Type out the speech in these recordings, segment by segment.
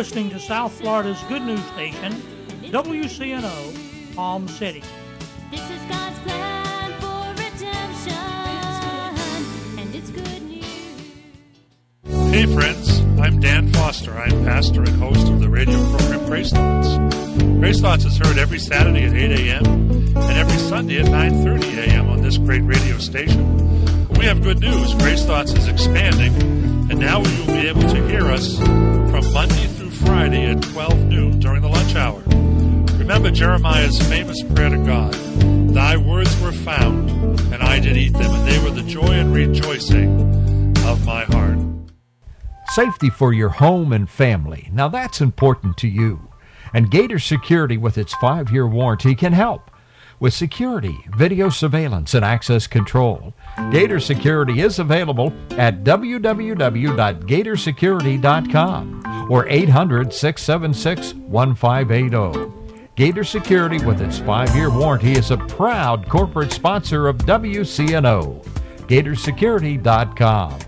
listening to South Florida's good news station, WCNO, Palm City. This is God's plan for redemption, and it's good news. Hey friends, I'm Dan Foster. I'm pastor and host of the radio program Grace Thoughts. Grace Thoughts is heard every Saturday at 8 a.m. and every Sunday at 9.30 a.m. on this great radio station. We have good news. Grace Thoughts is expanding, and now you'll be able to hear us from Monday through Friday at 12 noon during the lunch hour. Remember Jeremiah's famous prayer to God Thy words were found, and I did eat them, and they were the joy and rejoicing of my heart. Safety for your home and family. Now that's important to you. And Gator Security, with its five year warranty, can help. With security, video surveillance, and access control, Gator Security is available at www.gatorsecurity.com or 800 676 1580. Gator Security, with its five year warranty, is a proud corporate sponsor of WCNO. GatorSecurity.com.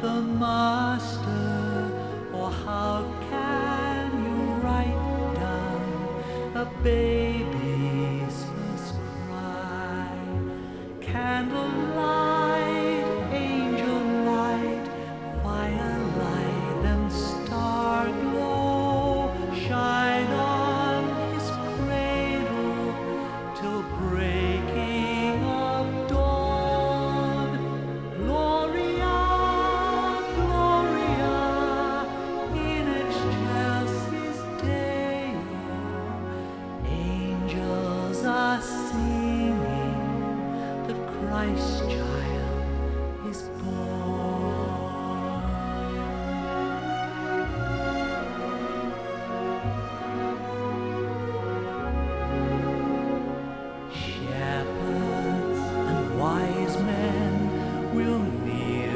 the master, or how can you write down a baby? Men will kneel.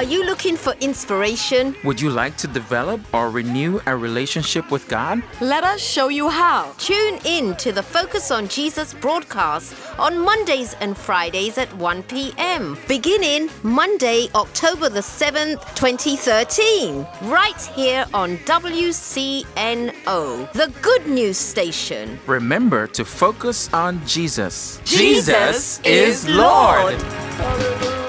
Are you looking for inspiration? Would you like to develop or renew a relationship with God? Let us show you how. Tune in to the Focus on Jesus broadcast on Mondays and Fridays at 1 p.m. Beginning Monday, October the 7th, 2013, right here on WCNO, the Good News Station. Remember to focus on Jesus. Jesus is Lord. Angels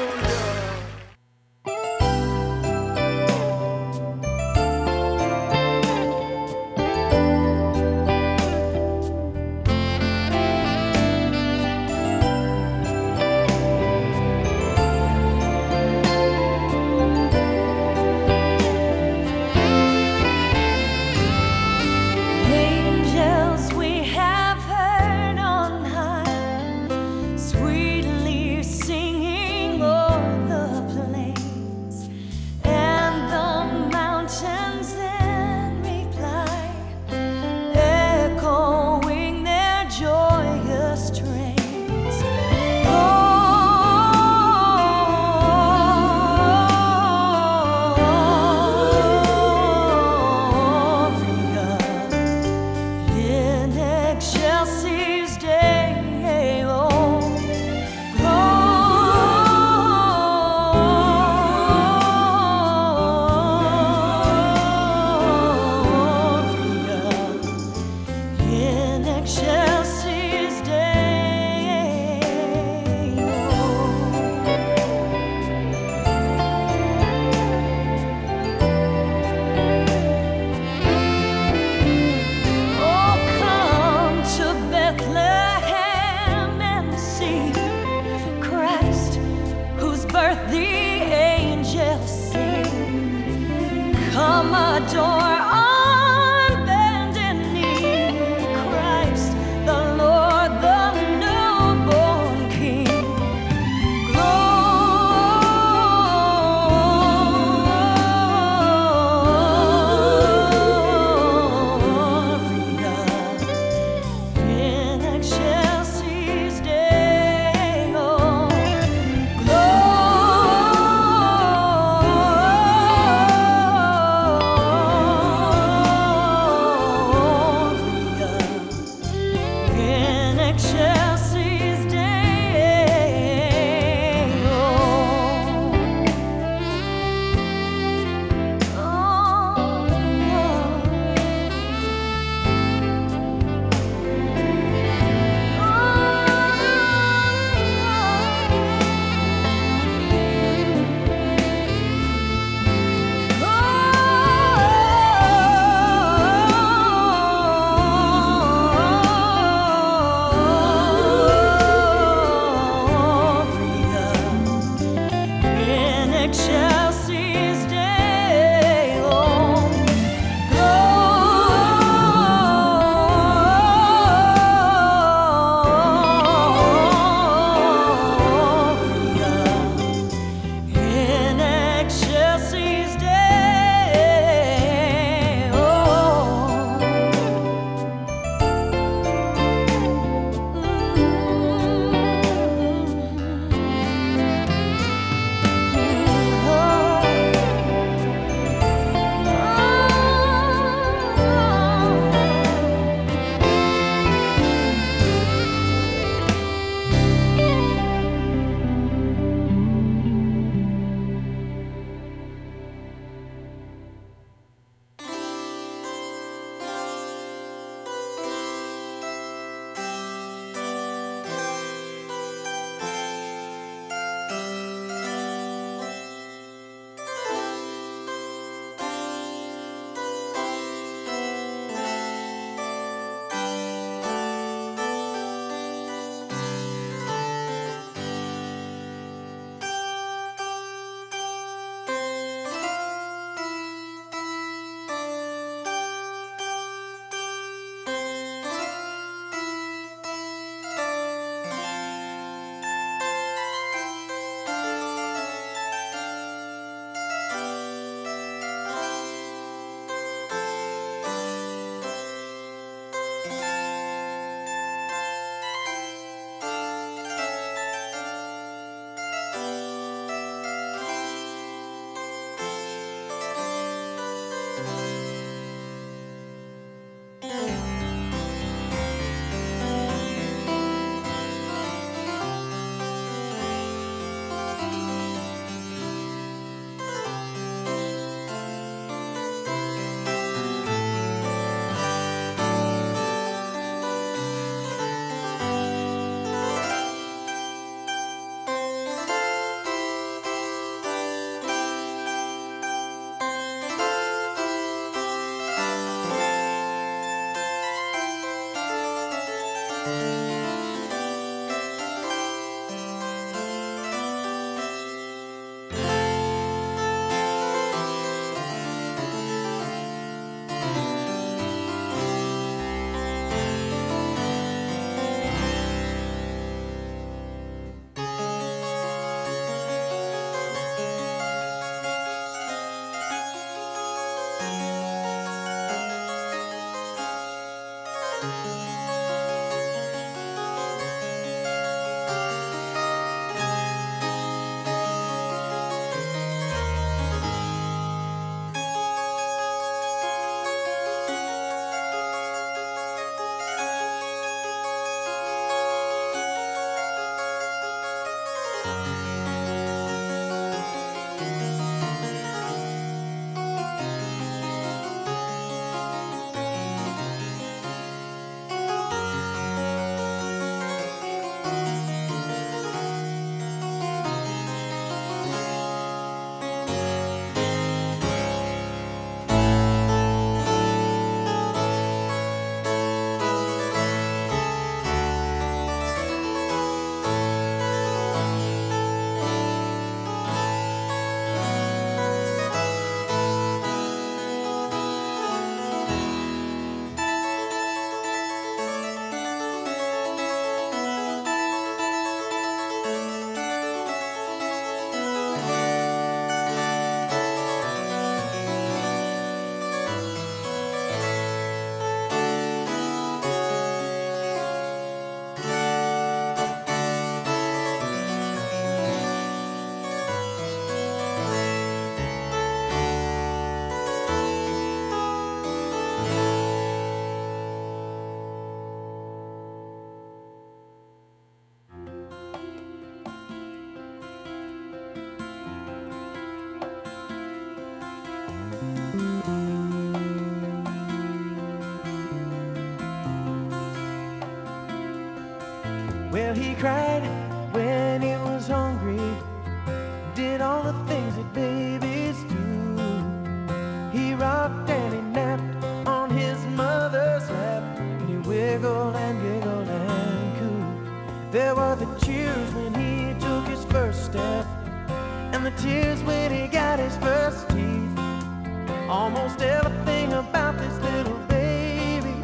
almost everything about this little baby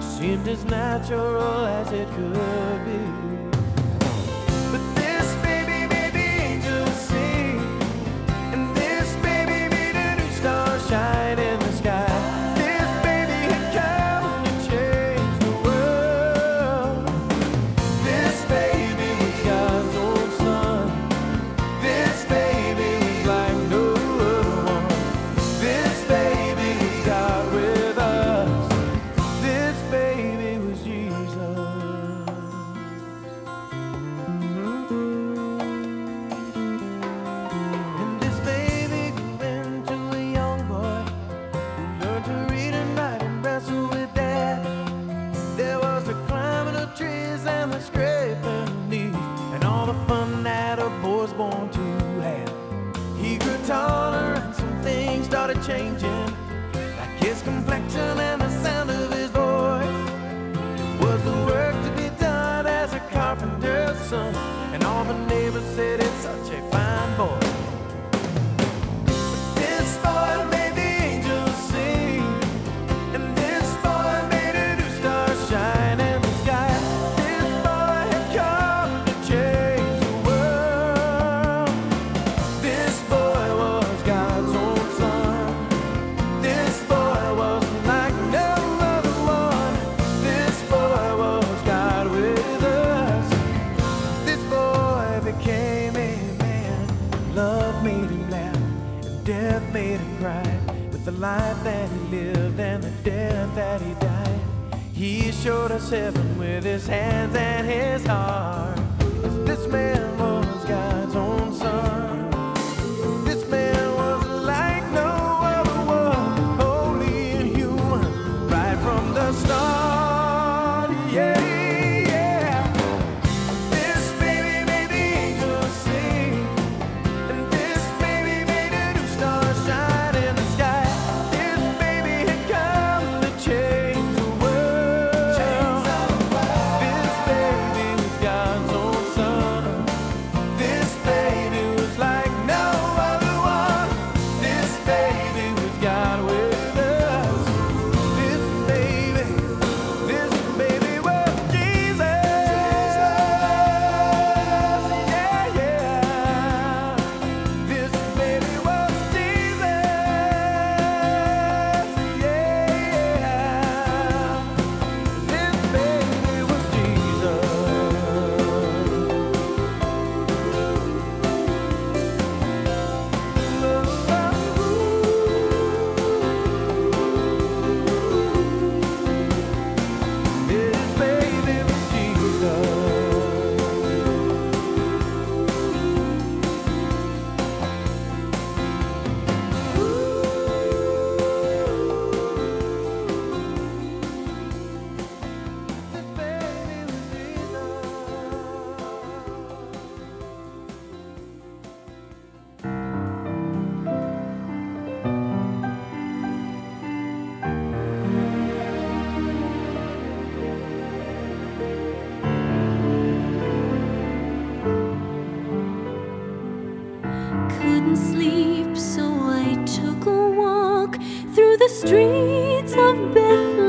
seemed as natural as it could be. changing. that he lived and the death that he died. He showed us heaven with his hands and his heart. The streets of Bethlehem,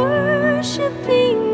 worshiping